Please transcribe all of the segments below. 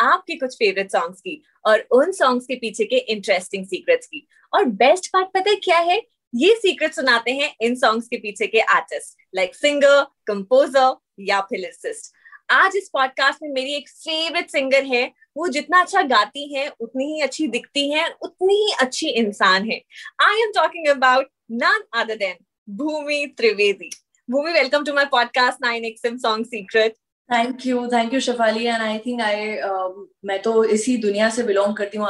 आपके कुछ favourite songs की और उन सॉन्ग्स के पीछे के इंटरेस्टिंग सीक्रेट्स की। और बेस्ट पार्ट पता है क्या है? ये सीक्रेट सुनाते हैं इन सॉन्ग्स के पीछे के आर्टिस्ट लाइक सिंगर कंपोजर या फिलिसिस्ट आज इस पॉडकास्ट में मेरी एक फेवरेट सिंगर है। वो जितना अच्छा गाती हैं, उतनी ही अच्छी दिखती हैं, उतनी ही अच्छी इंसान है। I am talking about none other than Bhumi Trivedi Bhumi welcome to my podcast nine XM song secret thank you thank you Shefali and I think I मैं तो इसी दुनिया से बिलोंग करती हूँ।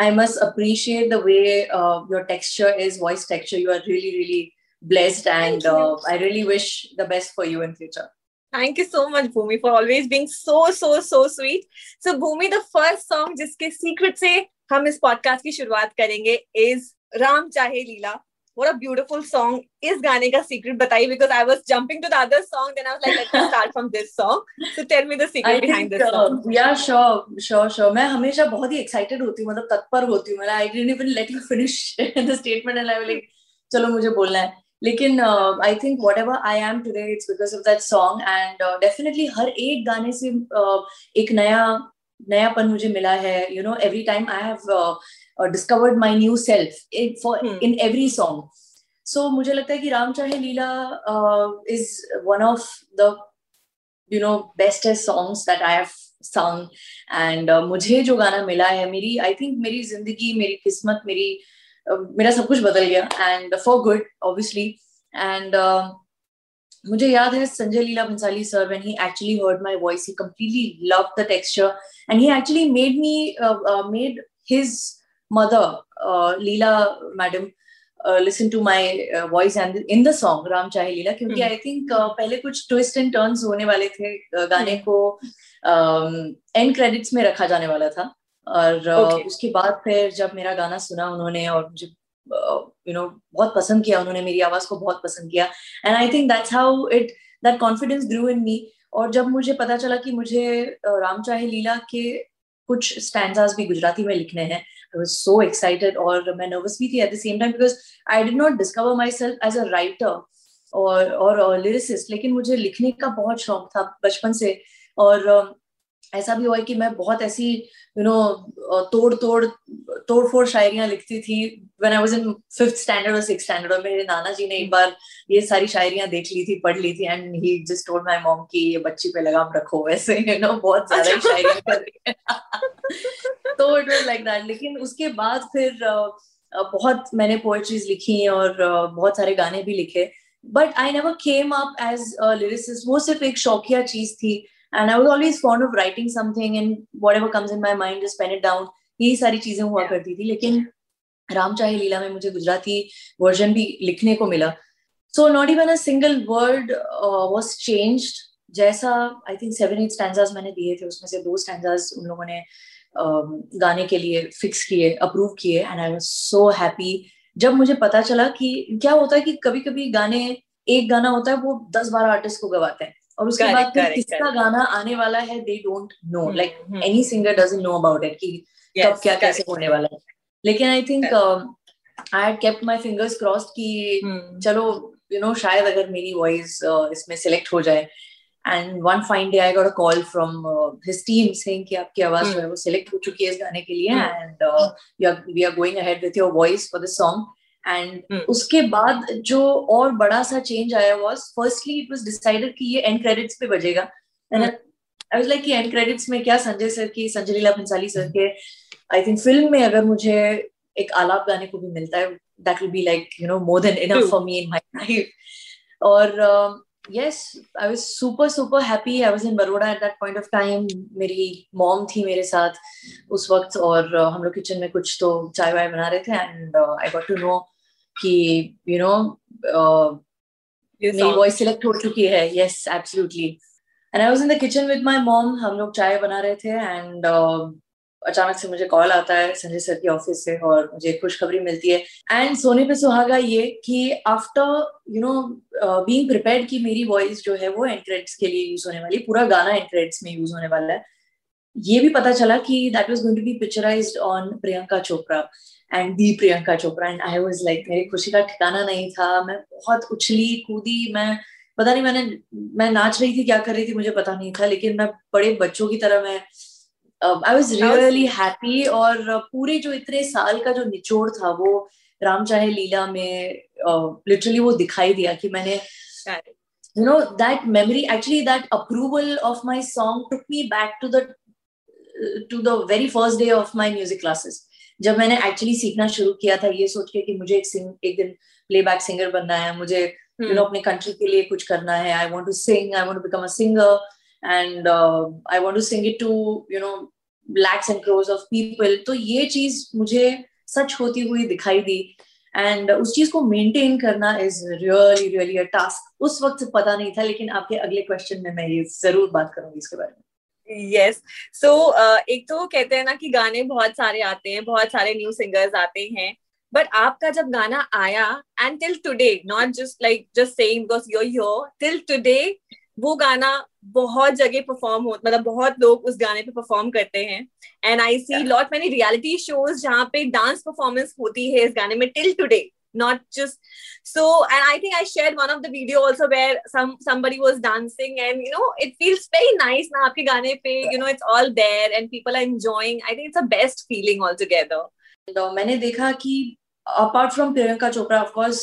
I must appreciate the way your texture is voice texture you are really really blessed and I really wish the best for you in future thank you so much Bhumi for always being so so so sweet so Bhumi the first song जिसके secret से हम इस podcast की शुरुआत करेंगे is Ram Chahe Leela What a beautiful song. इस गाने का secret बताइए because I was jumping to the other song, then I was like, let me start from this song. So tell me the secret I behind think, this song. Uh, yeah, sure, sure, sure. मैं हमेशा बहुत ही excited होती हूँ, मतलब तत्पर होती हूँ. I didn't even let you finish the statement and I was like, चलो मुझे बोलना है. लेकिन I think whatever I am today it's because of that song and definitely हर एक गाने से uh, एक नया नयापन मुझे मिला है you know every time I have discovered my new self for in every song so मुझे लगता है कि Ram Chahe Leela is one of the you know bestest songs that I have song and मुझे जो गाना मिला है मेरी आई थिंक मेरी जिंदगी मेरी किस्मत मेरी uh, मेरा सब कुछ बदल गया and for good obviously and मुझे याद है Sanjay Leela Bhansali sir when he actually heard my voice he completely love the texture and he actually made me made his mother Leela madam listen to my voice and in the song Ram Chahe Leela क्योंकि I think uh, पहले कुछ twist and turns होने वाले थे uh, गाने hmm. को and um, credits में रखा जाने वाला था और okay. उसके बाद फिर जब मेरा गाना सुना उन्होंने और मुझे यू नो बहुत पसंद किया उन्होंने मेरी आवाज़ को बहुत पसंद किया and I think that's how it that confidence grew in me और जब मुझे पता चला कि मुझे राम चाहे लीला के कुछ स्टैंडास भी गुजराती में लिखने हैं आई वाज सो एक्साइटेड और मैं नर्वस भी थी at the same time because I did not discover myself as a writer और और लिरिसिस्ट लेकिन मुझे लिखने का बहुत शौक था बचपन से और ऐसा भी हुआ है कि मैं बहुत ऐसी यू नो तोड़ तोड़ तोड़ फोड़ शायरियाँ लिखती थी। When I was in fifth standard और सिक्स स्टैंडर्ड और मेरे नाना जी ने एक बार ये सारी शायरियाँ देख ली थी पढ़ ली थी and he just told my mom कि ये बच्ची पे लगाम रखो वैसे यू you नो know, बहुत ज़्यादा अच्छा। शायरियाँ कर रही है। तो इट वाज लाइक दैट लेकिन उसके बाद फिर बहुत मैंने पोएट्रीज लिखी और बहुत सारे गाने भी लिखे। But I never came up as lyricist वो सिर्फ़ एक शौकिया चीज़ थी। And I was always fond of writing something and ever comes in my mind just pen it down यही सारी चीज़ें हुआ करती थी। लेकिन राम चाहे लीला में मुझे गुजराती वर्जन भी लिखने को मिला। So not even a single word was changed जैसा I think seven eight stanzas मैंने दिए थे उसमें से दो स्टैंडर्स उन लोगों ने uh, गाने के लिए फिक्स किए अप्रूव किए and I was so happy जब मुझे पता चला कि क्या होता है कि कभी कभी गाने एक गाना होता है वो दस बारह आर्टिस्ट को गवाते हैं। और उसके बाद फिर किसका गाना आने वाला है they don't know like any singer doesn't know about it कि कब क्या कैसे होने वाला है। लेकिन I think I had kept my fingers crossed कि hmm. चलो यू नो शायद अगर मेरी वॉइस uh, इसमें सिलेक्ट हो जाए। And one fine day I got a call from his team saying कि आपकी आवाज़ जो hmm. है वो सिलेक्ट हो चुकी है इस गाने के लिए and are we are going ahead with your voice for the song and hmm. उसके बाद जो और बड़ा सा चेंज आया was firstly it was decided कि ये एंड क्रेडिट्स पे बजेगा। एंड आई वाज लाइक कि एंड क्रेडिट्स में क्या संजय सर की संजय लीला भंसाली सर के आई थिंक फ़िल्म में अगर मुझे एक आलाप गाने को भी मिलता है that will be like you know more than enough for me in my life और yes I was super super happy I was in Baroda at that point of time मेरी मॉम थी मेरे साथ उस वक्त और uh, हम लोग किचन में कुछ तो चाय वाय बना रहे थे and I got to know कि यू नो uh, मेरी वॉइस सिलेक्ट हो चुकी है. Yes absolutely and I was in the kitchen with my mom हम लोग चाय बना रहे थे एंड अचानक से मुझे कॉल आता है संजय सर के ऑफ़िस से और मुझे खुशखबरी मिलती है. एंड सोने पे सुहागा ये कि after you know being prepared कि मेरी वॉइस जो है वो एंट्रेड्स के लिए यूज़ होने वाली पूरा गाना एंट्रेड्स में यूज़ होने वाला है. ये भी पता चला कि that was going to be picturised on Priyanka Chopra and the Priyanka Chopra. And I was like मेरी खुशी का ठिकाना नहीं था. मैं बहुत उछली कूदी. मैं पता नहीं मैंने मैं नाच रही थी क्या कर रही थी मुझे पता नहीं था. लेकिन मैं बड़े बच्चों की तरह मैं आई वॉज़ रियली हैप्पी और पूरे जो इतने साल का जो निचोड़ था वो राम चाहे लीला में लिटरली uh, वो दिखाई दिया कि मैंने you know that memory actually that approval of my song took me back to the to the very first day of my music classes जब मैंने एक्चुअली सीखना शुरू किया था ये सोच के कि मुझे एक सिंग एक दिन प्लेबैक सिंगर बनना है मुझे यू hmm. नो अपने कंट्री के लिए कुछ करना है I want to sing I want to become a singer and I want to sing it to you know lakhs and crores of people तो ये चीज़ मुझे सच होती हुई दिखाई दी एंड उस चीज़ को मेंटेन करना is really really a task उस वक्त पता नहीं था लेकिन आपके अगले क्वेश्चन में मैं ये ज़रूर बात करूँगी इसके बारे में। यस सो uh, एक तो कहते हैं ना कि गाने बहुत सारे आते हैं बहुत सारे न्यू सिंगर्स आते हैं बट आपका जब गाना आया and till today not just like just saying because you you till today वो गाना बहुत जगह परफॉर्म हो मतलब बहुत लोग उस गाने पे परफॉर्म करते हैं and I see lot many reality shows जहाँ पे डांस परफॉर्मेंस होती है इस गाने में till today not just so and i think i shared one of the video also where some somebody was dancing and you know it feels very nice na aapke gaane pe you know it's all there and people are enjoying i think it's a best feeling altogether तो मैंने देखा कि apart from Priyanka Chopra of course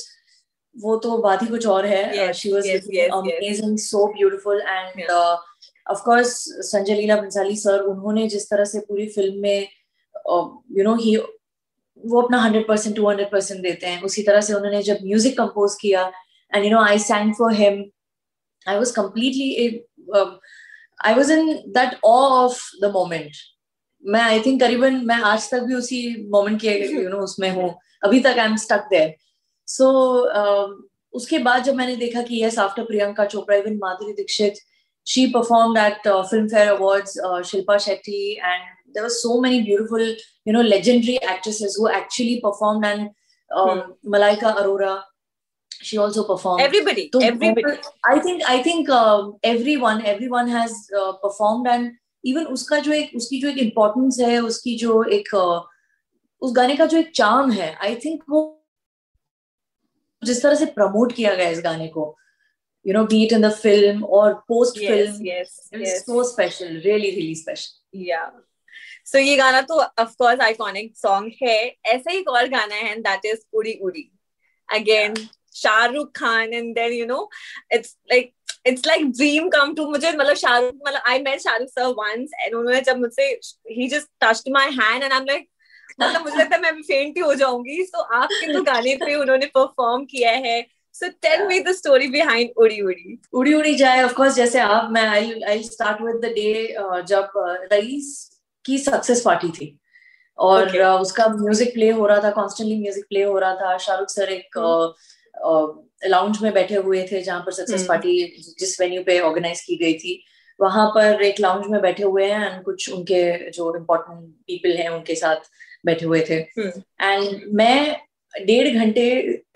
वो तो बात ही कुछ और है she was amazing so beautiful and of course Sanjay Leela Bhansali sir उन्होंने जिस तरह से पूरी फिल्म में यू नो ही वो अपना hundred percent two hundred percent देते हैं। उसी तरह से उन्होंने जब म्यूज़िक कंपोज किया and you know I sang for him I was completely I was in that of the moment मैं आई थिंक करीबन मैं आज तक भी उसी मोमेंट के यू नो उसमें हूँ। अभी तक I am stuck there so उसके बाद जब मैंने देखा कि yes after Priyanka Chopra even Madhuri Dixit she perform at filmfare awards uh, shilpa shetty and there were so many beautiful you know legendary actresses who actually performed and um, hmm. malaika arora she also performed everybody so everybody i think i think um, everyone everyone has uh, performed and even उसका जो एक उसकी जो एक importance है उसकी जो एक uh, उस गाने का जो एक चार्म है आई थिंक वो जिस तरह से प्रमोट किया गया इस गाने को you know be it in the film or post film yes, yes, it's so special really really special yeah सो ये गाना तो ऑफकोर्स आइकॉनिक सॉन्ग है। ऐसा ही एक और गाना है that is Udi Udi again Shahrukh Khan and then you know it's like it's like dream come true मुझे मतलब शाहरुख मतलब I met Shahrukh sir once and उन्होंने जब मुझसे ही just touched my hand and I am like मतलब मुझे लगता है मैं भी फेंट ही हो जाऊँगी। सो so, आपके तो गाने पे उन्होंने परफॉर्म किया है। So tell me the story behind Udi Udi. Udi Udi Jai, of course, जैसे आप मैं I'll I'll start with the day uh, जब रईस uh, की सक्सेस पार्टी थी। और okay. uh, उसका म्यूज़िक प्ले हो रहा था कॉन्स्टेंटली म्यूज़िक प्ले हो रहा था। शाहरुख सर एक लाउंज में बैठे हुए थे जहाँ पर सक्सेस पार्टी जिस वेन्यू पे ऑर्गेनाइज की गई थी। वहाँ पर एक लाउंज में बैठे हुए हैं एंड कुछ उनके जो इम्पोर्टेंट पीपल हैं उनके साथ बैठे हुए थे। एंड मैं डेढ़ घंटे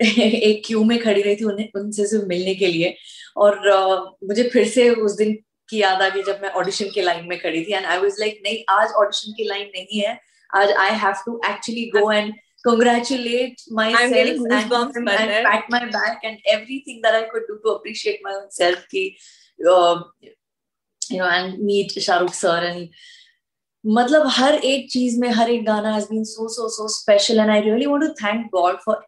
एक क्यू में खड़ी रही थी उन्हें उनसे सिर्फ़ मिलने के लिए। और uh, मुझे फिर से उस दिन की याद आ गई जब मैं ऑडिशन के लाइन में खड़ी थी एंड आई वाज लाइक नहीं आज ऑडिशन की लाइन नहीं है। आज I have to actually go and congratulate myself and, and, pat my back and everything that I could do to appreciate my own self ki, uh, you know and meet Shahrukh sir and मतलब हर एक चीज़ में हर एक गाना has been so so so special and I really want to thank God for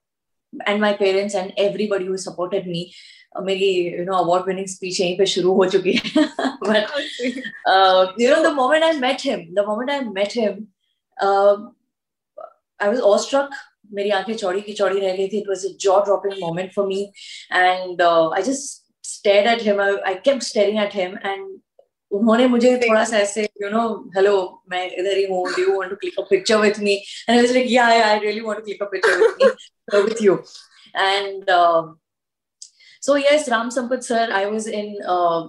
and my parents and everybody who supported me मेरी you know award winning speech यहीं पे शुरू हो चुकी है। But you know the moment I met him the moment I met him I was awestruck मेरी आँखें चौड़ी की चौड़ी रह गई थी। It was a jaw dropping moment for me and I just stared at him. I, I kept staring at him. And उन्होंने मुझे थोड़ा सा ऐसे यू नो हेलो मैं इधर ही हूँ do you want to click a picture with me and I was like yeah I really want to click a picture with me with you and so yes ram sampath sir i was in uh,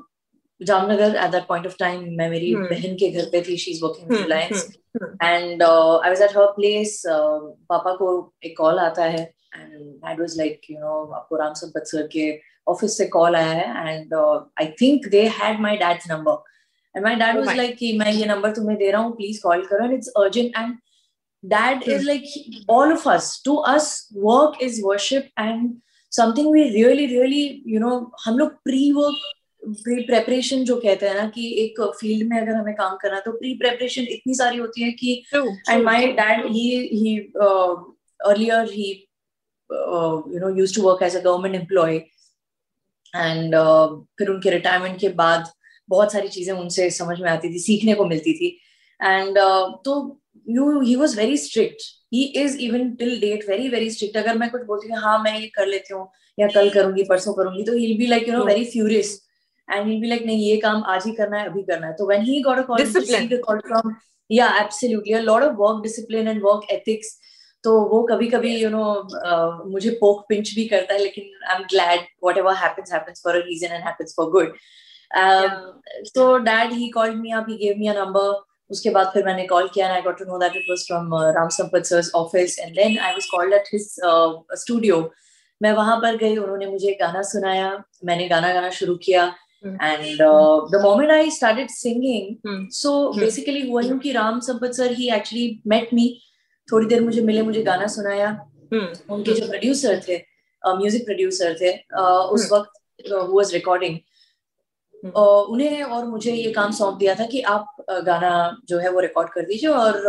Jamnagar at that point of time मैं मेरी Hmm. बहन के घर पे थी. Is working with Hmm, Reliance hmm, hmm. And I was at her place पापा को एक कॉल आता है. And that was like you know आपको राम संपत सर के ऑफ़िस से कॉल आया है. And I think they had my dad's number and my dad was. Like कि मैं ये नंबर तुम्हें दे रहा हूँ. प्लीज़ कॉल करो. And it's urgent and dad is Hmm. like all of us to us work is worship. And something we really really you know हम लोग प्री वर्क प्री प्रेपरेशन जो कहते हैं ना कि एक फ़ील्ड में अगर हमें काम करना है तो प्री प्रेपरेशन इतनी सारी होती है कि he he uh, earlier he uh, you know used to work as a government employee. And uh, फिर उनके रिटायरमेंट के बाद बहुत सारी चीज़ें उनसे समझ में आती थी सीखने को मिलती थी. एंड तो you he was very strict he is even till date very very strict अगर मैं कुछ बोलती हूँ हाँ मैं ये कर लेती हूँ या कल करूँगी परसों करूँगी तो he be like you know. Very furious and he be like नहीं ये काम आज ही करना है अभी करना है. तो when he got a call call from yeah absolutely a lot of work discipline and work ethics तो वो कभी कभी यू नो मुझे पोक पिंच भी करता है लेकिन I am glad whatever happens happens for a reason and happens for good so dad he called me up he gave me a number. उसके बाद फिर मैंने कॉल किया and I got to know that it was from Ram Sampath sir office and then I was called at his studio मैं वहाँ पर गई उन्होंने मुझे गाना सुनाया मैंने गाना गाना शुरू किया and the moment I started singing so basically हुआ यू कि Ram Sampath sir he actually met me थोड़ी देर मुझे मिले मुझे गाना सुनाया। हम्म। उनके जो हम्म। प्रोड्यूसर थे uh, म्यूज़िक प्रोड्यूसर थे uh, उस हम्म। वक्त हु वाज रिकॉर्डिंग उन्हें और मुझे ये काम सौंप दिया था कि आप गाना जो है वो रिकॉर्ड कर दीजिए और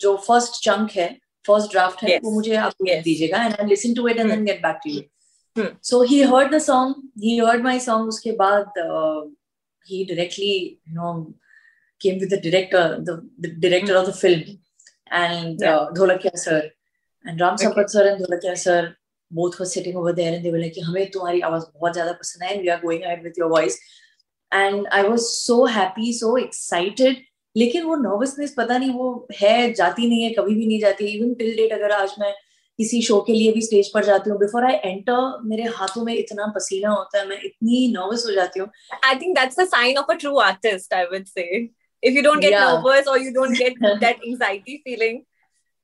जो फ़र्स्ट चंक है फ़र्स्ट ड्राफ्ट है Yes. वो मुझे आप Yes. दीजिएगा and I listen to it and. Then get back to you. So he heard the song he heard my song उसके बाद he directly you know came with the director the, the director of the film and Yeah. uh, Dholakia sir and Ram Okay. Sampat both were sitting over there and they were like हमें तुम्हारी आवाज़ बहुत ज़्यादा पसंद है and we are going ahead with your voice and I was so happy so excited लेकिन वो nervousness पता नहीं वो है जाती नहीं है कभी भी नहीं जाती इवन टिल डेट अगर आज मैं किसी शो के लिए भी स्टेज पर जाती हूँ बिफोर आई एंटर मेरे हाथों में इतना पसीना होता है मैं इतनी नर्वस हो जाती हूँ I think that's the sign of a true artist, I would say. If you don't get Yeah. nervous or you don't get that anxiety feeling.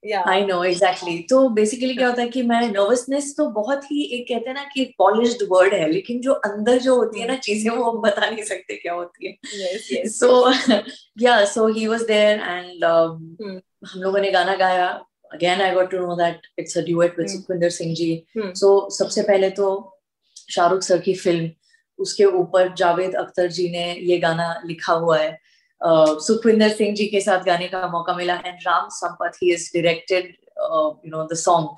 Yeah. I know exactly तो बेसिकली क्या होता है कि मैं nervousness तो बहुत ही एक कहते हैं ना कि पॉलिश्ड वर्ड है लेकिन जो अंदर जो होती है ना चीज़ें वो हम बता नहीं सकते क्या होती है सो yes. so yeah so he was there and um, Hmm. हम लोगों ने गाना गाया again I got to know that it's a duet with Hmm. Sukhwinder Singh ji Hmm. सबसे पहले तो शाहरुख सर की फ़िल्म उसके ऊपर जावेद अख्तर जी ने ये गाना लिखा हुआ है सुखविंदर सिंह जी के साथ गाने का मौका मिला and Ram Sampath he is directed you know the song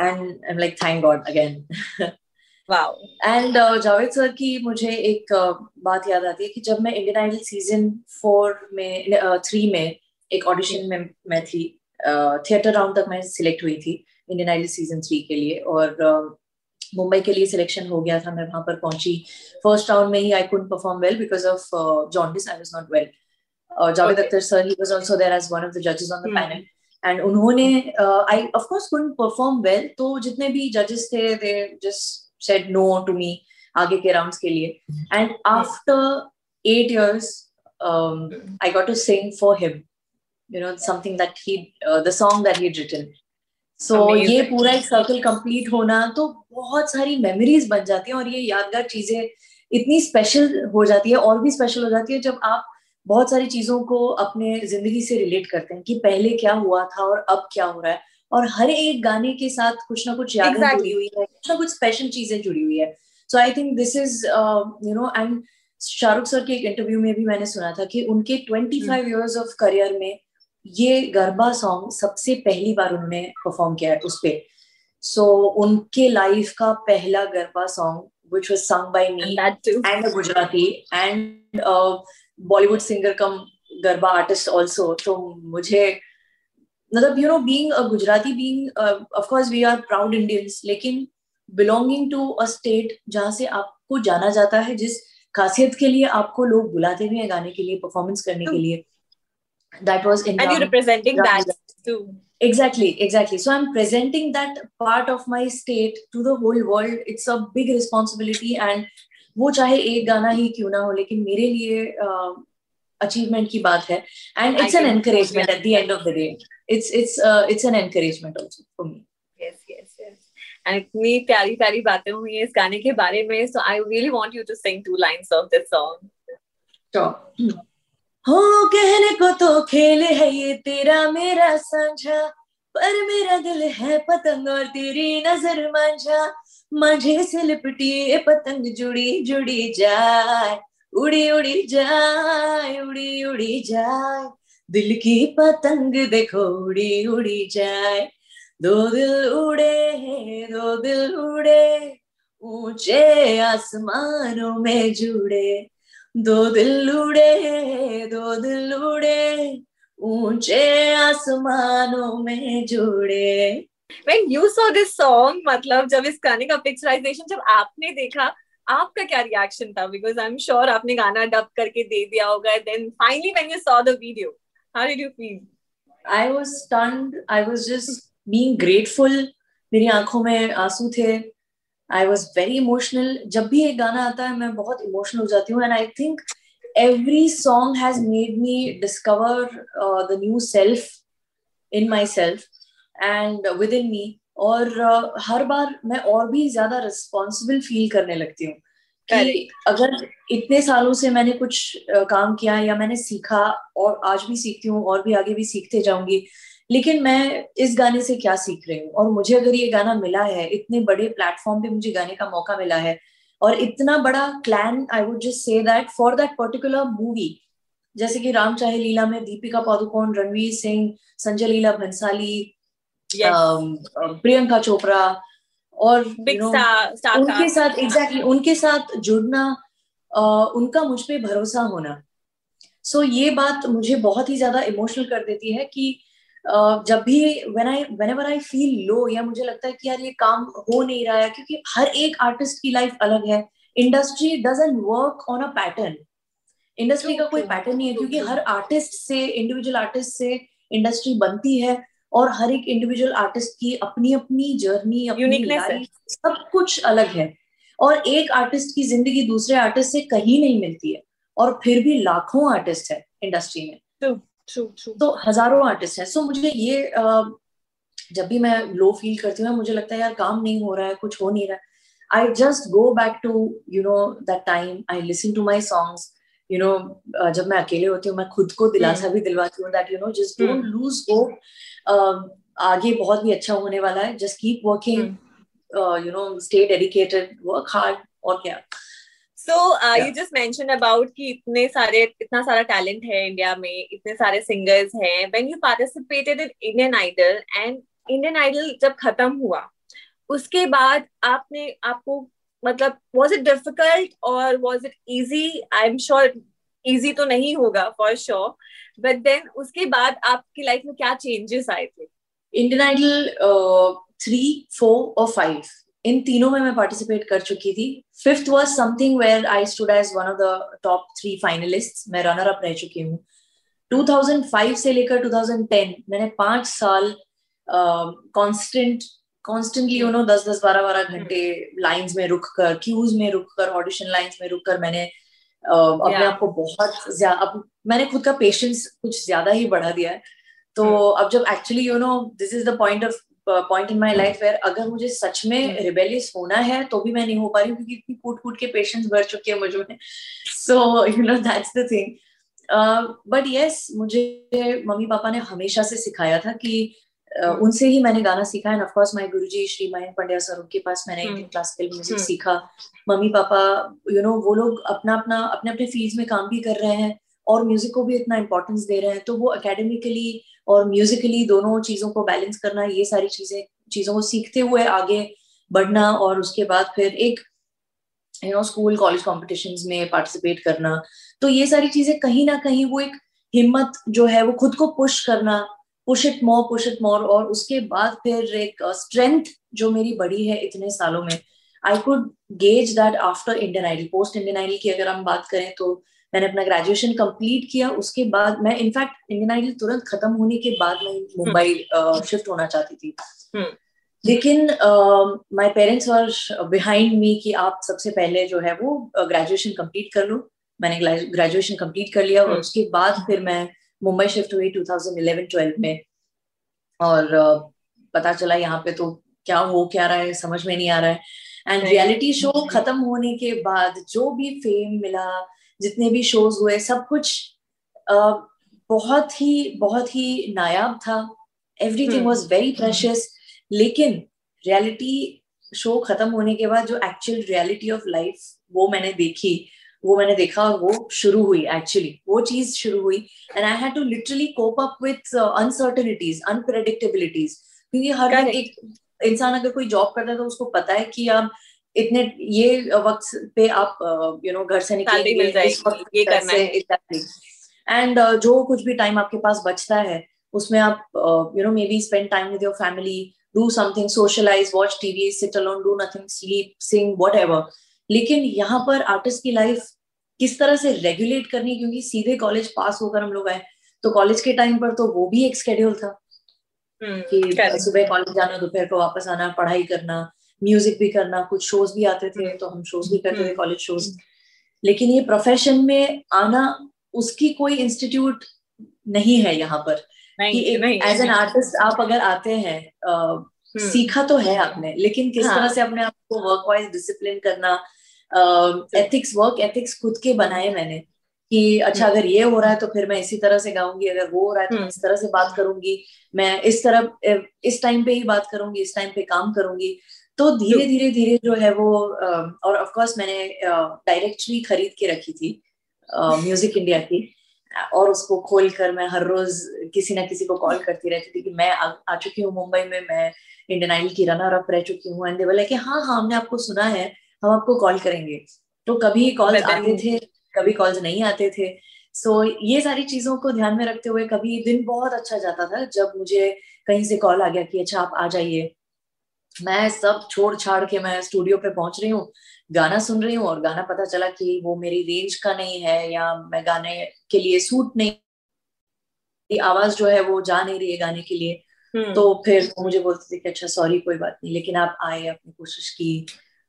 and I am like thank God again. And Javed sir की मुझे एक uh, बात याद आती है कि जब मैं इंडियन आइडल सीज़न फोर में थ्री में एक ऑडिशन में मैं थी थिएटर राउंड तक मैं सिलेक्ट हुई थी इंडियन आइडल सीज़न थ्री के लिए और uh, मुंबई के लिए सिलेक्शन हो गया था। मैं वहाँ पर पहुँची। फ़र्स्ट राउंड में ही I could perform well because of jaundice I was not well Javed Akhtar sir he was also there as one of the जजेस ऑन द. पैनल एंड उन्होंने I of course couldn't perform well तो जितने भी जजेस थे they just said no to me आगे के rounds के लिए। And after eight years I got to sing for him you know something that he the song that he written so Amazing. ये पूरा एक सर्कल कंप्लीट होना तो बहुत सारी मेमोरीज बन जाती हैं और ये यादगार चीज़ें इतनी स्पेशल हो जाती है और भी स्पेशल हो जाती है जब आप बहुत सारी चीज़ों को अपने ज़िंदगी से रिलेट करते हैं कि पहले क्या हुआ था और अब क्या हो रहा है और हर एक गाने के साथ कुछ ना कुछ यादें Exactly. जुड़ी हुई है कुछ ना कुछ स्पेशल चीज़ें जुड़ी हुई है so I think this is you know and Shahrukh sir के एक इंटरव्यू में भी मैंने सुना था कि उनके 25 फाइव ईयर्स ऑफ़ करियर में ये गरबा सॉन्ग सबसे पहली बार उन्होंने परफॉर्म किया है उस पर सो so, उनके लाइफ का पहला garba song which was sung by me And that too. and a Gujarati and uh, Bollywood singer come garba artist also तो मुझे मतलब you know being a Gujarati being of course we are proud Indians लेकिन belonging to a state जहाँ से आपको जाना जाता है जिस खासियत के लिए आपको लोग बुलाते भी हैं गाने के लिए परफॉर्मेंस करने के लिए that was in And you're representing Ram- that too. exactly exactly. So i'm presenting that part of my state to the whole world. It's a big responsibility and वो चाहे एक गाना ही क्यों ना हो लेकिन मेरे लिए अचीवमेंट uh, की बात है। And it's an encouragement at the end of the day it's it's it's an encouragement also for me yes yes yes and इतनी प्यारी प्यारी बातें हुई हैं इस गाने के बारे में so I really want you to sing two lines of this song हो कहने को तो खेल है ये तेरा मेरा साझा। पर मेरा दिल है पतंग और तेरी नज़र मांझा। मांझे से लिपटी ये पतंग जुड़ी जुड़ी जाए। उड़ी उड़ी जाए, उड़ी उड़ी जाए। दिल की पतंग देखो, उड़ी उड़ी जाए। दो दिल उड़े दो दिल उड़े। ऊँचे आसमानों में जुड़े। दो दिल उड़े दो दिल उड़े ऊँचे आसमानों में जुड़े। When you saw this song, मतलब जब इस गाने का पिक्चराइजेशन जब आपने देखा आपका क्या रिएक्शन था? बिकॉज़ आई एम श्योर आपने गाना डब करके दे दिया होगा then finally when you saw the video how did you feel I was stunned I was just being grateful मेरी आँखों में आँसू थे। आई वॉज़ वेरी इमोशनल जब भी एक गाना आता है मैं बहुत इमोशनल हो जाती हूँ and I think every song has made me discover the new self in myself and within me और uh, हर बार मैं और भी ज़्यादा रिस्पॉन्सिबल फील करने लगती हूँ कि अगर इतने सालों से मैंने कुछ uh, काम किया या मैंने सीखा और आज भी सीखती हूँ और भी आगे भी सीखते जाऊँगी लेकिन मैं इस गाने से क्या सीख रही हूँ? और मुझे अगर ये गाना मिला है इतने बड़े प्लेटफॉर्म पे मुझे गाने का मौका मिला है और इतना बड़ा clan I would just say that for that particular movie जैसे कि राम चाहे लीला में दीपिका पादुकोण रणवीर सिंह संजय लीला भंसाली yes. um, प्रियंका चोपड़ा और you know, उनके साथ एग्जैक्टली exactly, उनके साथ जुड़ना uh, उनका मुझ पर भरोसा होना। सो so, ये बात मुझे बहुत ही ज़्यादा इमोशनल कर देती है कि जब भी when I whenever I feel low या मुझे लगता है कि यार ये काम हो नहीं रहा है क्योंकि हर एक आर्टिस्ट की लाइफ अलग है। Industry doesn't work on a pattern industry का कोई पैटर्न नहीं है क्योंकि हर आर्टिस्ट से इंडिविजुअल आर्टिस्ट से इंडस्ट्री बनती है और हर एक इंडिविजुअल आर्टिस्ट की अपनी अपनी जर्नी अपनी सब कुछ अलग है। और एक आर्टिस्ट की ज़िंदगी दूसरे आर्टिस्ट से कहीं नहीं मिलती है और फिर भी लाखों आर्टिस्ट है इंडस्ट्री में। तो हज़ारों आर्टिस्ट हैं। सो मुझे ये जब भी मैं लो फील करती हूँ मुझे लगता है यार काम नहीं हो रहा है कुछ हो नहीं रहा है। I just go back to you know that time I listen to my songs you know जब मैं अकेले होती हूँ मैं खुद को दिलासा hmm. भी दिलवाती हूँ that you know just don't lose hope आगे बहुत भी अच्छा होने वाला है। Just keep working you know stay dedicated work hard और क्या। So you just mention about कि इतने सारे इतना सारा टैलेंट है इंडिया में इतने सारे सिंगर्स हैं। When you participated in Indian Idol and Indian Idol जब खत्म हुआ उसके बाद आपने आपको मतलब वाज इट डिफ़िकल्ट और was it easy I am sure easy तो नहीं होगा फॉर श्योर बट देन उसके बाद आपकी लाइफ में क्या चेंजेस आए थे? इंडियन आइडल थ्री फोर और फाइव इन तीनों में मैं पार्टिसिपेट कर चुकी थी। Fifth was something where I stood as one of the top three finalist मैं रनर अप रह चुकी हूँ। 2005 से लेकर 2010 मैंने पाँच साल कांस्टेंट कॉन्स्टेंटली यू नो दस दस बारह बारह घंटे लाइंस में रुक कर क्यूज में रुक कर ऑडिशन लाइंस में रुक कर मैंने uh, अपने आप को बहुत ज़्यादा अब मैंने खुद का पेशेंस कुछ ज़्यादा ही बढ़ा दिया है। तो hmm. अब जब actually you know this is the point of point in my life where अगर मुझे सच में रिबेलियस hmm. होना है तो भी मैं नहीं हो पा रही हूँ क्योंकि इतनी कूट कूट के पेशेंस भर चुके हैं मुझे so you know that's the thing but yes मुझे मम्मी पापा ने हमेशा से सिखाया था कि uh, hmm. उनसे ही मैंने गाना सीखा and of course my guruji Shri Mahendra Pandya sir उनके पास मैंने इंडियन क्लासिकल म्यूज़िक सीखा। मम्मी पापा यू नो वो लोग अपना अपना अपने अपने फ़ील्ड में काम भी कर रहे हैं और म्यूज़िक को भी इतना इम्पोर्टेंस दे रहे हैं। तो वो अकेडमिकली और म्यूजिकली दोनों चीज़ों को बैलेंस करना ये सारी चीज़ें चीज़ों को सीखते हुए आगे बढ़ना और उसके बाद फिर एक you know school college competition में पार्टिसिपेट करना। तो ये सारी चीज़ें कहीं ना कहीं वो एक हिम्मत जो है वो खुद को पुश करना push it more push it more और उसके बाद फिर एक स्ट्रेंथ uh, जो मेरी बढ़ी है इतने सालों में। I could gauge that after Indian Idol post Indian Idol की अगर हम बात करें तो मैंने अपना ग्रेजुएशन कंप्लीट किया उसके बाद मैं इनफैक्ट इंडियन आइडल तुरंत खत्म होने के बाद मैं मुंबई शिफ्ट हम्म। होना चाहती थी। लेकिन my parents were behind me कि आप सबसे पहले जो है वो ग्रेजुएशन कंप्लीट कर लो। मैंने ग्रेजुएशन कंप्लीट कर लिया और हम्म। उसके बाद फिर मैं मुंबई शिफ्ट हुई 2011-12 में। और uh, पता चला यहाँ पे तो क्या हो क्या रहा है समझ में नहीं आ रहा है। एंड रियलिटी शो खत्म होने के बाद जो भी फेम मिला जितने भी शोज़ हुए सब कुछ बहुत ही बहुत ही नायाब था। एवरीथिंग वॉज़ वेरी प्रेशियस लेकिन रियलिटी शो खत्म होने के बाद जो एक्चुअल रियलिटी ऑफ़ लाइफ वो मैंने देखी वो मैंने देखा और वो शुरू हुई एक्चुअली वो चीज़ शुरू हुई and I had to literally cope up with uncertainties unpredictabilities क्योंकि हर एक इंसान अगर कोई जॉब करता है तो उसको पता है कि आप इतने ये वक्त पे आप यू नो घर से निकलेंगे एंड uh, जो कुछ भी टाइम आपके पास बचता है उसमें आप you know maybe spend time with your family do something socialise watch TV sit alone do nothing sleep sing whatever लेकिन यहाँ पर आर्टिस्ट की लाइफ किस तरह से रेगुलेट करनी क्योंकि सीधे कॉलेज पास होकर हम लोग आए तो कॉलेज के टाइम पर तो वो भी एक स्केड्यूल था hmm, कि सुबह कॉलेज जाना दोपहर को वापस आना पढ़ाई करना म्यूज़िक भी करना कुछ शोज़ भी आते थे hmm. तो हम शोज़ भी करते थे कॉलेज hmm. शोज़ लेकिन ये प्रोफेशन में आना उसकी कोई इंस्टीट्यूट नहीं है यहाँ पर। कि एज एन आर्टिस्ट आप अगर आते हैं uh, सीखा तो है आपने लेकिन किस हाँ. तरह से अपने आप को वर्क वाइज डिसिप्लिन करना एथिक्स वर्क एथिक्स खुद के बनाए मैंने कि अच्छा अगर ये हो रहा है तो फिर मैं इसी तरह से गाऊँगी अगर वो हो रहा है तो मैं इस तरह से बात करूँगी मैं इस तरह इस टाइम पे ही बात करूँगी इस टाइम पे काम करूँगी। तो धीरे धीरे धीरे जो है वो और ऑफ़ कोर्स मैंने डायरेक्टरी खरीद के रखी थी म्यूज़िक इंडिया की और उसको खोल कर मैं हर रोज किसी ना किसी को कॉल करती रहती थी कि मैं आ, आ चुकी हूँ मुंबई में मैं इंडियन आइडल की रनर अप रह चुकी हूँ एंड बोले कि हाँ हाँ हमने आपको सुना है हम आपको कॉल करेंगे। तो कभी कॉल आते थे कभी कॉल्स नहीं आते थे। सो so, ये सारी चीज़ों को ध्यान में रखते हुए कभी दिन बहुत अच्छा जाता था जब मुझे कहीं से कॉल आ गया कि अच्छा आप आ जाइए। मैं सब छोड़ छाड़ के मैं स्टूडियो पे पहुँच रही हूँ गाना सुन रही हूँ और गाना पता चला कि वो मेरी रेंज का नहीं है या मैं गाने के लिए सूट नहीं आवाज़ जो है वो जा नहीं रही है गाने के लिए हम्म। तो फिर मुझे बोलते थे कि अच्छा सॉरी कोई बात नहीं लेकिन आप आए अपनी कोशिश की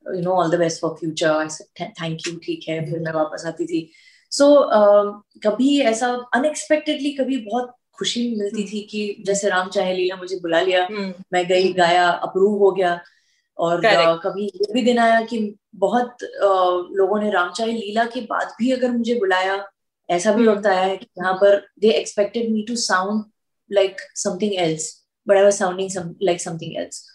you know all the best for future thank you ठीक है फिर मैं वापस आती थी सो so, uh, कभी ऐसा अनएक्सपेक्टेडली कभी बहुत खुशी मिलती हम्म। थी कि जैसे राम चाहे लीला मुझे बुला लिया हम्म। मैं गई गाया अप्रूव हो गया और कभी ये भी दिन आया कि बहुत लोगों ने राम चाहे लीला के बाद भी अगर मुझे बुलाया ऐसा भी होता है कि यहाँ पर they expected me to sound like something else but I was sounding like something else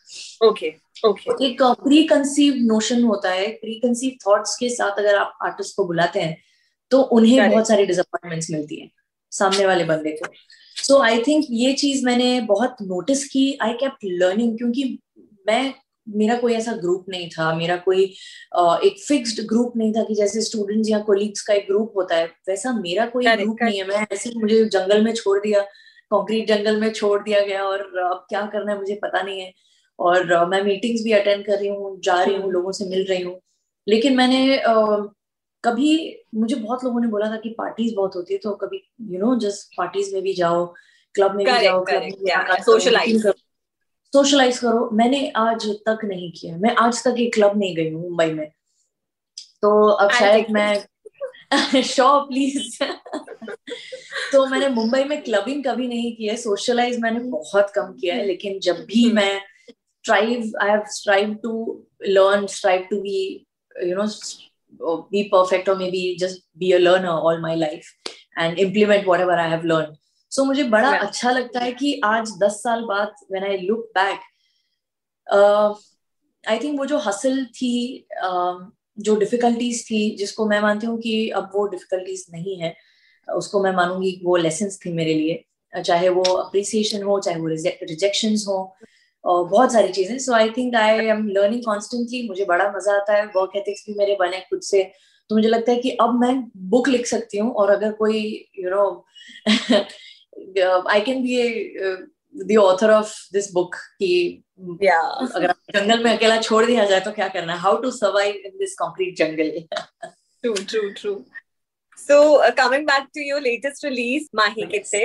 okay okay एक प्री कंसीव नोशन होता है प्री कंसीव थॉट्स के साथ अगर आप आर्टिस्ट को बुलाते हैं तो उन्हें Correct. बहुत सारी डिसअपॉइंटमेंट्स मिलती है सामने वाले बंदे को। सो आई थिंक ये चीज़ मैंने बहुत नोटिस की। आई केप्ट लर्निंग क्योंकि मैं मेरा कोई ऐसा ग्रुप नहीं था। मेरा कोई एक फिक्स्ड ग्रुप नहीं था कि जैसे स्टूडेंट्स या कोलीग्स का एक ग्रुप होता है वैसा मेरा कोई ग्रुप नहीं है। मैं ऐसे मुझे जंगल में छोड़ दिया कंक्रीट जंगल में छोड़ दिया गया और अब क्या करना है मुझे पता नहीं है। और मैं मीटिंग्स भी अटेंड कर रही हूँ जा रही हूँ हम्म। लोगों से मिल रही हूँ। लेकिन मैंने कभी मुझे बहुत लोगों ने बोला था कि पार्टीज़ बहुत होती है तो कभी यू नो जस्ट पार्टीज़ में भी जाओ क्लब में भी जाओ क्लब में सोशलाइज करो सोशलाइज करो। मैंने आज तक नहीं किया मैं आज तक एक क्लब नहीं गई हूँ मुंबई में। तो अब शायद मैं शो प्लीज़ तो मैंने मुंबई में क्लबिंग कभी नहीं की है सोशलाइज मैंने बहुत कम किया है लेकिन जब भी hmm. मैं strive i have strived to learn strive to be you know be perfect or maybe just be a learner all my life and implement whatever i have learned so मुझे बड़ा yeah. अच्छा लगता है कि आज दस साल बाद when I look back uh, think वो जो हसल थी uh, जो डिफिकल्टीज थी जिसको मैं मानती हूँ कि अब वो डिफिकल्टीज नहीं है उसको मैं मानूँगी वो लेसन थी मेरे लिए चाहे वो अप्रिसिएशन हो चाहे वो रिजेक्शन हो और बहुत सारी चीज़ें। So I think I am learning constantly मुझे बड़ा मज़ा आता है। वर्क एथिक्स भी मेरे बने खुद से। तो मुझे लगता है कि अब मैं बुक लिख सकती हूँ और अगर कोई you know I can be the author of this book कि yeah. अगर जंगल में अकेला छोड़ दिया जाए तो क्या करना है? How to survive in this concrete jungle true true true So uh, coming back to your latest release, Mahi Kitse,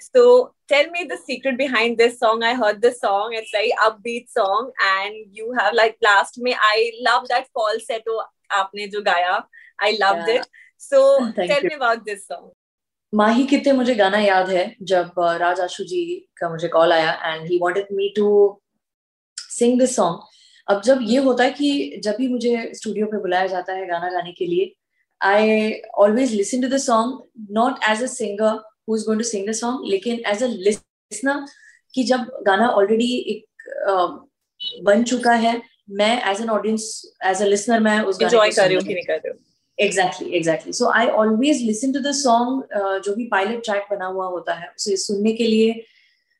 So tell me the secret behind this song. I heard this song. It's very upbeat song, and you have like last me. I love that falsetto आपने जो गाया. I loved Yeah. it. So Thank tell you. me about this song. माही कितने मुझे गाना याद है जब राज आशु जी का मुझे कॉल आया and he wanted me to sing this song अब जब ये होता है कि जब भी मुझे स्टूडियो पे बुलाया जाता है गाना गाने के लिए I always listen to the song not as a singer who is going to sing the song लेकिन एज अ लिसनर कि जब गाना ऑलरेडी एक अ, बन चुका है मैं as an audience as a listener मैं उस को कर रहे हो कि नहीं कर रहे हो? Exactly exactly so I always listen to the song जो भी पायलट ट्रैक बना हुआ होता है उसे सुनने के लिए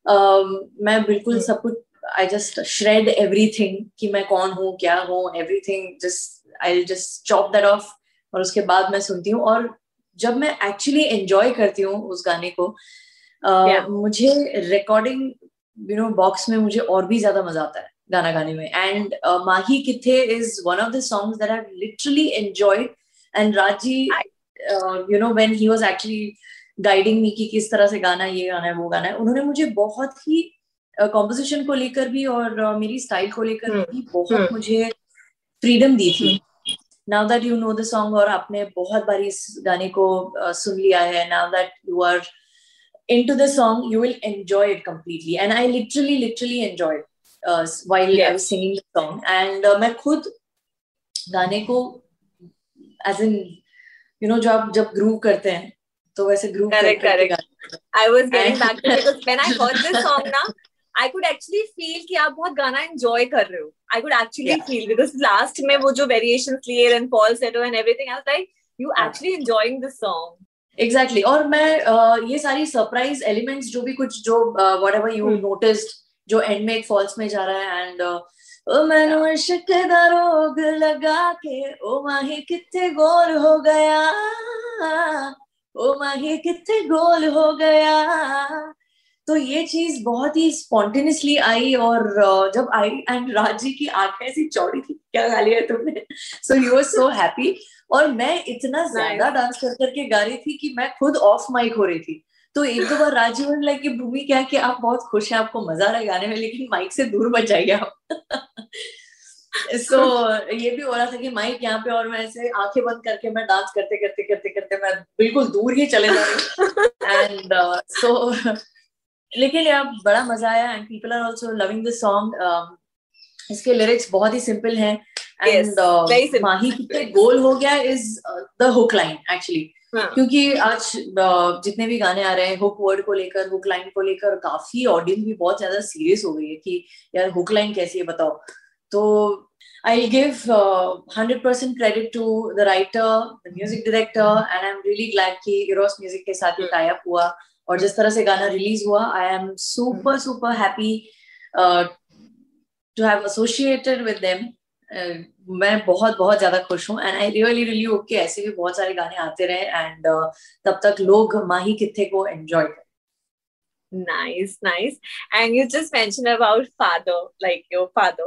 um, मैं बिल्कुल हम्म। सब कुछ आई जस्ट श्रेड एवरीथिंग कि मैं कौन हूँ क्या हूँ everything just I just chop that off और उसके बाद मैं सुनती हूँ और जब मैं एक्चुअली एंजॉय करती हूँ उस गाने को uh, Yeah. मुझे रिकॉर्डिंग यू नो बॉक्स में मुझे और भी ज़्यादा मज़ा आता है गाना गाने में। And Mahi Kithe is one of the songs that I literally enjoyed and Raazi you know when he was actually guiding me कि किस तरह से गाना ये गाना है वो गाना है उन्होंने मुझे बहुत ही कॉम्पोजिशन uh, को लेकर भी और uh, मेरी स्टाइल को लेकर हम्म, भी बहुत हम्म। मुझे फ्रीडम दी थी। Now that you know the song और आपने बहुत बार इस गाने को सुन लिया है now that you are into the song you will enjoy it completely and I literally literally enjoy while singing song and मैं खुद गाने को एज एन यू नो जो आप जब ग्रू करते हैं तो वैसे ग्रू करेक्ट करेगा I was gain I for this song ना आई कुड एक्चुअली फील कि आप बहुत गाना एंजॉय कर रहे हो. I could actually feel because last में वो जो variation clear and falsetto and everything else like you actually enjoying this song exactly और मैं uh, ये सारी सरप्राइज़ एलिमेंट्स जो भी कुछ जो वट एवर यू नोटिस्ड जो एंड में एक फॉल्स में जा रहा है एंड uh, ओ ओ माही कितने गोल हो गया ओ माही कितने गोल हो गया तो ये चीज़ बहुत ही स्पॉन्टेनियसली आई और uh, जब आई एंड राज़ी की आँखें ऐसी चौड़ी थी क्या गा लिया तुमने? So you were so happy और मैं इतना ज़्यादा डांस कर करके गा रही थी कि मैं खुद ऑफ़ माइक हो रही थी। तो एक दो बार राजीव ने लाइक भूमि क्या कि आप बहुत खुश हैं आपको मज़ा आ रहा है गाने में लेकिन माइक से दूर बच जाइए आप। सो ये भी हो रहा था कि माइक यहाँ पे और मैं ऐसे आँखें बंद करके मैं डांस करते करते करते करते मैं बिल्कुल दूर ही चले जा रही एंड सो लेकिन यार बड़ा मज़ा आया and people are also loving this song इसके लिरिक्स बहुत ही सिंपल हैं एंड simple. माही कितने गोल हो गया is the hook line actually हाँ. क्योंकि आज uh, जितने भी गाने आ रहे हैं हुक वर्ड को लेकर हुक लाइन को लेकर काफ़ी ऑडियंस भी बहुत ज़्यादा सीरियस हो गई है कि यार हुक लाइन कैसी है बताओ तो I give hundred percent credit to the writer the music director and I am really glad कि इरोस म्यूज़िक के साथ ये टाई अप हुआ और जिस तरह से गाना रिलीज़ हुआ I am super super happy to have associated with them मैं बहुत बहुत ज़्यादा खुश हूँ and I really really hope कि ऐसे भी बहुत सारे गाने आते रहे एंड uh, तब तक लोग माही किथे को एंजॉय करें Nice, nice. And you just mentioned about father, like your father,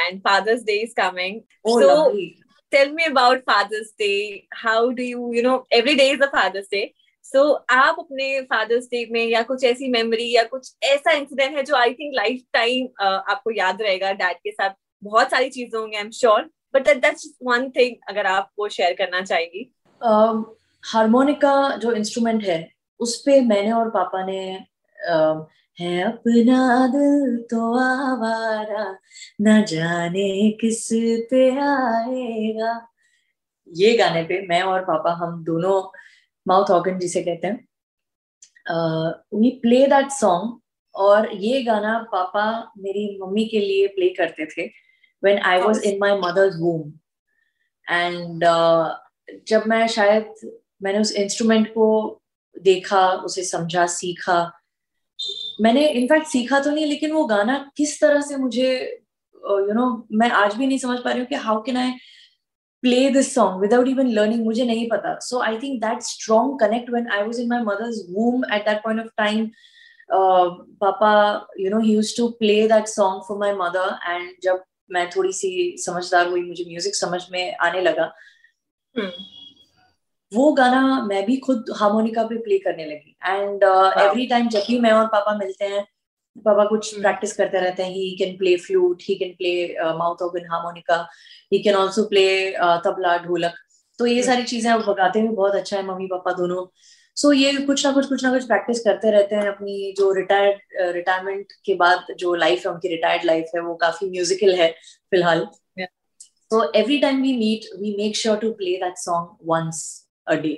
and Father's Day is coming. Oh, so lovely. tell me about Father's Day. How do you, you know, every day is a Father's Day. So आप अपने Father's Day में या कुछ ऐसी memory या कुछ ऐसा incident है जो आई थिंक लाइफ टाइम आपको याद रहेगा डैड के साथ। बहुत सारी चीज़ें होंगी I am sure but that's one thing अगर आप वो शेयर करना चाहेंगी। हारमोनिका uh, जो इंस्ट्रूमेंट है उस पे मैंने और पापा ने uh, है अपना दिल तो आवारा न जाने किस पे आएगा। ये गाने पे मैं और पापा हम दोनों माउथ ऑर्गन जिसे कहते हैं वी प्ले दैट सॉन्ग और ये गाना पापा मेरी मम्मी के लिए प्ले करते थे I was in my mother's womb. And uh, जब मैं शायद मैंने उस इंस्ट्रूमेंट को देखा उसे समझा सीखा मैंने इनफैक्ट सीखा तो नहीं लेकिन वो गाना किस तरह से मुझे you uh, know you know, मैं आज भी नहीं समझ पा रही हूँ कि how can I play this song without even learning मुझे नहीं पता। So I think that strong connect when I was in my mother's womb at that point of time papa you know he to play that song for my mother and जब मैं थोड़ी सी समझदार हुई मुझे music समझ में आने लगा वो गाना मैं भी खुद हार्मोनिका पे प्ले करने लगी। एंड एवरी टाइम जब भी मैं और पापा मिलते हैं पापा कुछ प्रैक्टिस करते रहते हैं he can play flute he can play mouth organ harmonica he can also play tabla dholak तो ये सारी चीज़ें अब बगाते हुए बहुत अच्छा है मम्मी पापा दोनों। सो so, ये कुछ ना कुछ कुछ ना कुछ प्रैक्टिस करते रहते हैं अपनी जो रिटायर्ड रिटायरमेंट के बाद जो लाइफ है उनकी रिटायर्ड लाइफ है वो काफ़ी म्यूजिकल है फ़िलहाल। So every time we meet we make sure to play that song once a day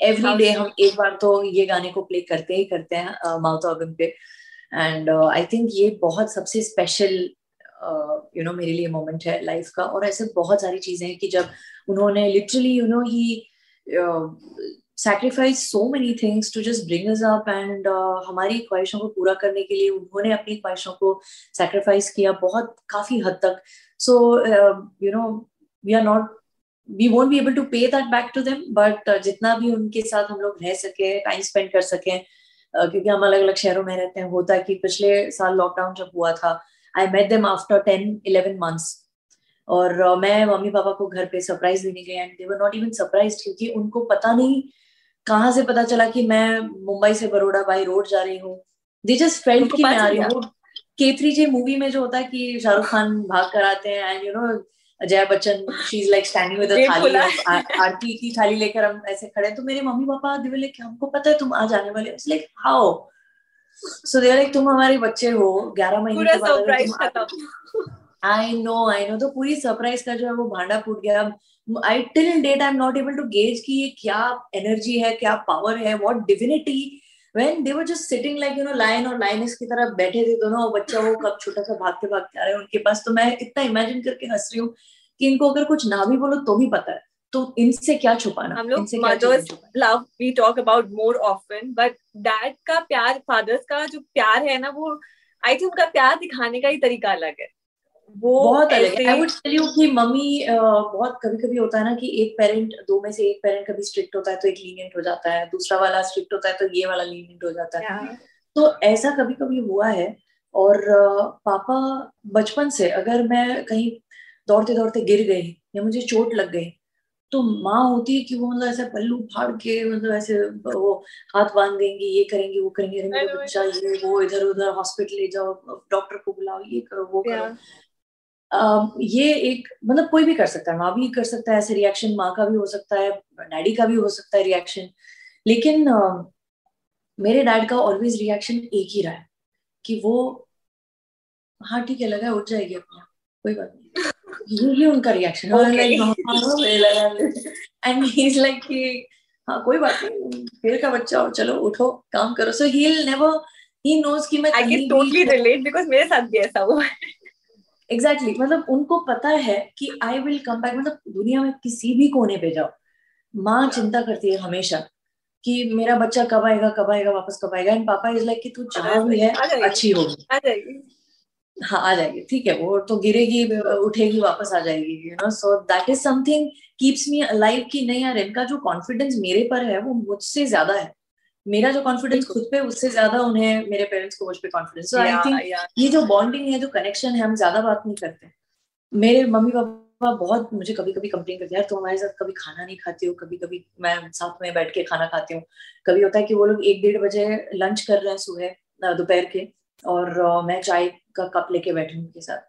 every day हम एक बार तो ये गाने को प्ले करते ही करते हैं माउथ uh, ऑर्गन पे एंड आई थिंक ये बहुत सबसे स्पेशल यू नो मेरे लिए मोमेंट है लाइफ का। और ऐसे बहुत सारी चीज़ें हैं कि जब उन्होंने literally you know he sacrifice so many things to just bring us up and हमारी ख्वाहिशों को पूरा करने के लिए उन्होंने अपनी ख्वाहिशों को सैक्रिफाइस किया बहुत काफ़ी हद तक। So you know we are not we won't be able to pay that back to them but जितना भी उनके साथ हम लोग रह सके टाइम स्पेंड कर सकें क्योंकि हम अलग अलग शहरों में रहते हैं, होता है कि पिछले साल लॉकडाउन जब हुआ था I met them after ten eleven months और uh, मैं मम्मी पापा को घर पे सरप्राइज़ देने गई and they were not even surprise क्योंकि उनको पता नहीं कहाँ से पता चला कि मैं मुंबई से बड़ोड़ा बाई रोड जा रही हूँ। दे जस्ट फेल्ट कि मैं आ रही हूँ। के थ्री जे मूवी में जो होता है कि शाहरुख खान भाग कर आते हैं and you know Ajay Bachchan she is like standing with thali aarti की थाली लेकर हम ऐसे खड़े तो मेरे मम्मी पापा दिवे लाइक हमको पता है तुम आ जाने वाले like how so they like तुम हमारे बच्चे हो 11 महीने के बाद आई नो आई नो तो पूरी सरप्राइज़ का जो है वो भांडा फूट गया। I till date I am not able to gauge कि ये क्या एनर्जी है क्या पावर है what divinity when they were just sitting like you know lion और lioness की तरह बैठे थे दोनों और बच्चा वो कब छोटा सा भागते भागते आ रहे हैं उनके पास तो मैं इतना इमेजिन करके हंस रही हूँ कि इनको अगर कुछ ना भी बोलो तो भी पता है। तो इनसे क्या छुपाना? हम लोग mother's love we talk about more often but dad का प्यार फादर्स का जो प्यार है ना वो आई थिंक उनका प्यार दिखाने का ही तरीका अलग है। वो बहुत अलग है। आई वुड टेल यू कि मम्मी बहुत कभी कभी होता है ना कि एक पेरेंट दो में से एक पेरेंट कभी स्ट्रिक्ट होता है तो एक लीनियंट हो जाता है दूसरा वाला स्ट्रिक्ट होता है तो ये वाला लीनियंट हो जाता है। तो ऐसा कभी कभी हुआ है और पापा बचपन से अगर मैं कहीं दौड़ते दौड़ते गिर गई या मुझे चोट लग गई तो माँ होती है कि वो मतलब ऐसे पल्लू फाड़ के मतलब ऐसे वो हाथ बाँध देंगे ये करेंगे वो करेंगे बच्चा ये वो इधर उधर हॉस्पिटल ले जाओ डॉक्टर को बुलाओ ये करो वो करो। ये एक मतलब कोई भी कर सकता है माँ भी कर सकता है ऐसे रिएक्शन माँ का भी हो सकता है डैडी का भी हो सकता है रिएक्शन लेकिन uh, मेरे डैड का ऑलवेज रिएक्शन एक ही रहा है कि वो हाँ ठीक है लगा उठ जाएगी अपना कोई बात नहीं। ये उनका reaction and he is like कि हाँ कोई बात नहीं फिर का बच्चा हो चलो उठो काम करो. सो ही नेवर ही नोज़ कि मैं I can totally relate because मेरे साथ भी ऐसा हुआ है। Exactly exactly. मतलब उनको पता है कि आई विल कम बैक मतलब दुनिया में किसी भी कोने पे जाओ माँ चिंता करती है हमेशा कि मेरा बच्चा कब आएगा कब आएगा वापस कब आएगा? एंड पापा इज़ लाइक कि तू भी है अच्छी होगी। हाँ आ जाएगी। ठीक है वो तो गिरेगी उठेगी वापस आ जाएगी you know so that is something keeps me alive कि नहीं यार इनका जो कॉन्फिडेंस मेरे पर है वो मुझसे ज़्यादा है। मेरा जो कॉन्फिडेंस खुद पे उससे ज़्यादा उन्हें मेरे पेरेंट्स को मुझ पे कॉन्फिडेंस आई थिंक ये जो बॉन्डिंग है जो कनेक्शन है हम ज़्यादा बात नहीं करते। मेरे मम्मी पापा बहुत मुझे कभी कभी कंप्लेन करते हैं यार तुम हमारे साथ कभी खाना नहीं खाती हो? कभी कभी मैं साथ में बैठ के खाना खाती हूँ। कभी होता है कि वो लोग एक डेढ़ बजे लंच कर रहे हैं सुबह दोपहर के और मैं चाय का कप लेके बैठी उनके साथ।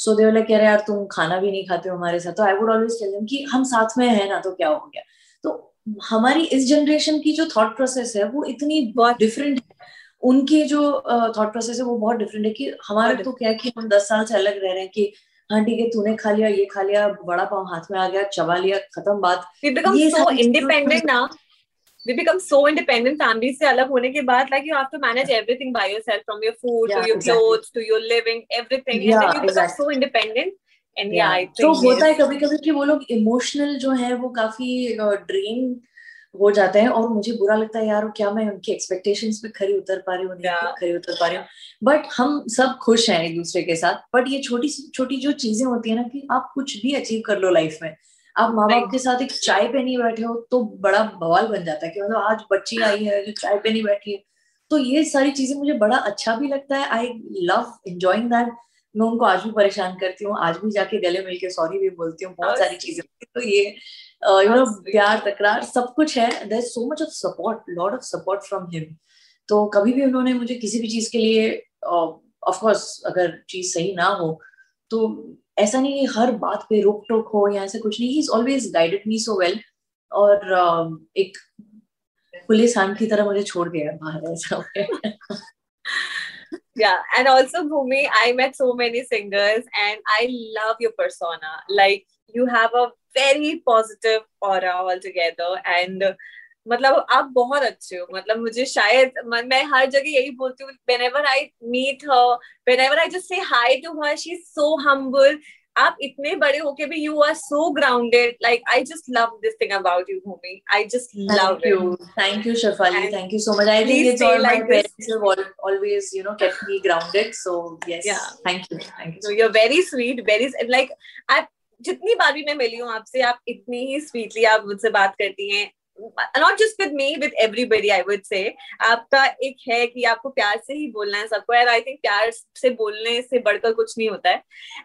सो दे लाइक कह रहे यार तुम खाना भी नहीं खाते हो हमारे साथ। तो I would always tell them कि हम साथ में है ना तो क्या हो गया? तो हमारी इस जनरेशन की जो थॉट प्रोसेस है वो इतनी बहुत डिफरेंट है। उनकी जो थॉट प्रोसेस है वो बहुत डिफरेंट है कि हमारे तो क्या कि हम दस साल से अलग रह रहे हैं कि हाँ ठीक है तूने खा लिया ये खा लिया बड़ा पाव हाथ में आ गया चबा लिया खत्म बात। इंडिपेंडेंट ना। We become so independent families से अलग होने के बाद like you have to manage everything by yourself from your food yeah, to your exactly. clothes to your living everything yeah, and then you become exactly. so independent तो होता है कभी कभी कि वो लोग इमोशनल जो है वो काफ़ी ड्रीम हो जाते हैं और मुझे बुरा लगता है यार क्या मैं उनकी एक्सपेक्टेशंस पे खरी उतर पा रही हूँ नहीं खरी उतर पा रही हूँ बट हम सब खुश हैं एक दूसरे के साथ बट ये छोटी छोटी जो चीज़ें होती है ना कि आप कुछ भी अचीव कर लो लाइफ में आप माँ बाप के साथ एक चाय पे नहीं बैठे हो तो बड़ा बवाल बन जाता है कि मतलब आज बच्ची आई है जो चाय पे नहीं बैठी है। तो ये सारी चीज़ें मुझे बड़ा अच्छा भी लगता है। आई लव एंजॉइंग दैट मैं उनको आज भी परेशान करती हूँ। आज भी जाके गले मिल के सॉरी भी बोलती हूँ। बहुत सारी चीज़ें। तो ये यू नो प्यार तकरार सब कुछ है। There so much of support lot of support from him तो कभी भी उन्होंने मुझे किसी भी चीज़ के लिए ऑफ़ कोर्स अगर चीज़ सही ना हो तो ऐसा नहीं कि हर बात पे रोक टोक हो या ऐसा कुछ नहीं he is always guided me so well और uh, एक पुलिस आंट की तरह मुझे छोड़ गया बाहर ऐसा Yeah, and also Bhumi, I met so many singers and I love your persona. Like you have a very positive aura altogether and मतलब आप बहुत अच्छे हो। मतलब मुझे शायद मैं हर जगह यही बोलती हूँ whenever I meet whenever I just say hi to her she is so humble आप इतने बड़े होके भी you are so grounded like I just love this thing about you Bhumi I just love you thank you Shafali thank you so much I think it's all my parents have always you know kept me grounded so yes thank you thank you so you are very sweet very like I जितनी बार भी मैं मिली हूँ आपसे आप इतनी ही sweetly आप मुझसे बात करती हैं। Not just with me with everybody I would say आपका एक है कि आपको प्यार से ही बोलना है सबको एंड आई थिंक प्यार से बोलने से बढ़कर कुछ नहीं होता है.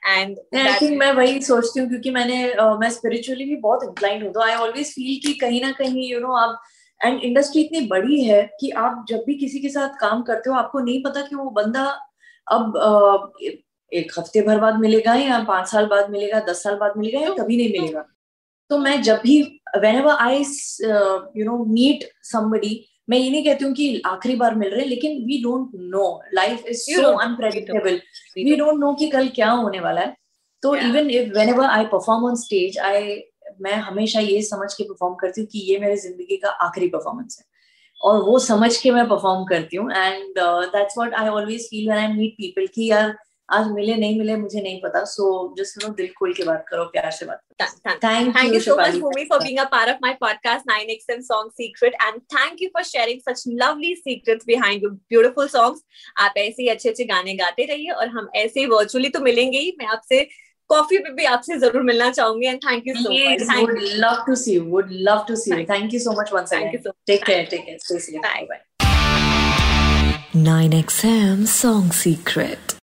एंड आई थिंक मैं वही सोचती हूँ क्योंकि मैंने uh, मैं स्पिरिचुअली भी बहुत इंक्लाइंड हूँ तो आई ऑलवेज फील कि कहीं ना कहीं यू नो आप एंड इंडस्ट्री इतनी बड़ी है कि आप जब भी किसी के साथ काम करते हो आपको नहीं पता कि वो बंदा अब uh, एक हफ़्ते भर बाद मिलेगा या पाँच साल बाद मिलेगा दस साल बाद मिलेगा या कभी नहीं मिलेगा। तो मैं जब भी whenever I you know meet somebody मैं ये नहीं कहती हूँ कि आखिरी बार मिल रहे हैं लेकिन we don't know life is so unpredictable we don't know कि कल क्या होने वाला है. तो even if whenever I perform on stage I मैं हमेशा ये समझ के परफॉर्म करती हूँ कि ये मेरे ज़िंदगी का आखिरी परफॉर्मेंस है. और वो समझ के मैं परफॉर्म करती हूँ. And that's what I always feel when I meet people कि यार आज मिले नहीं मिले मुझे नहीं पता। सो जस्ट नो दिल खोल के बात करो प्यार से बात thank you so much Bhumi for being a part of my podcast nine X M song secret and thank you for sharing such lovely secrets behind you beautiful songs आप ऐसे ही अच्छे अच्छे गाने गाते रहिए और हम ऐसे ही वर्चुअली तो मिलेंगे ही। मैं आपसे कॉफ़ी पे भी आपसे ज़रूर मिलना चाहूँगी। And thank you so much thank you love to see you would love to see you thank you so much once again take care take care stay safe bye bye 9XM Song Secret.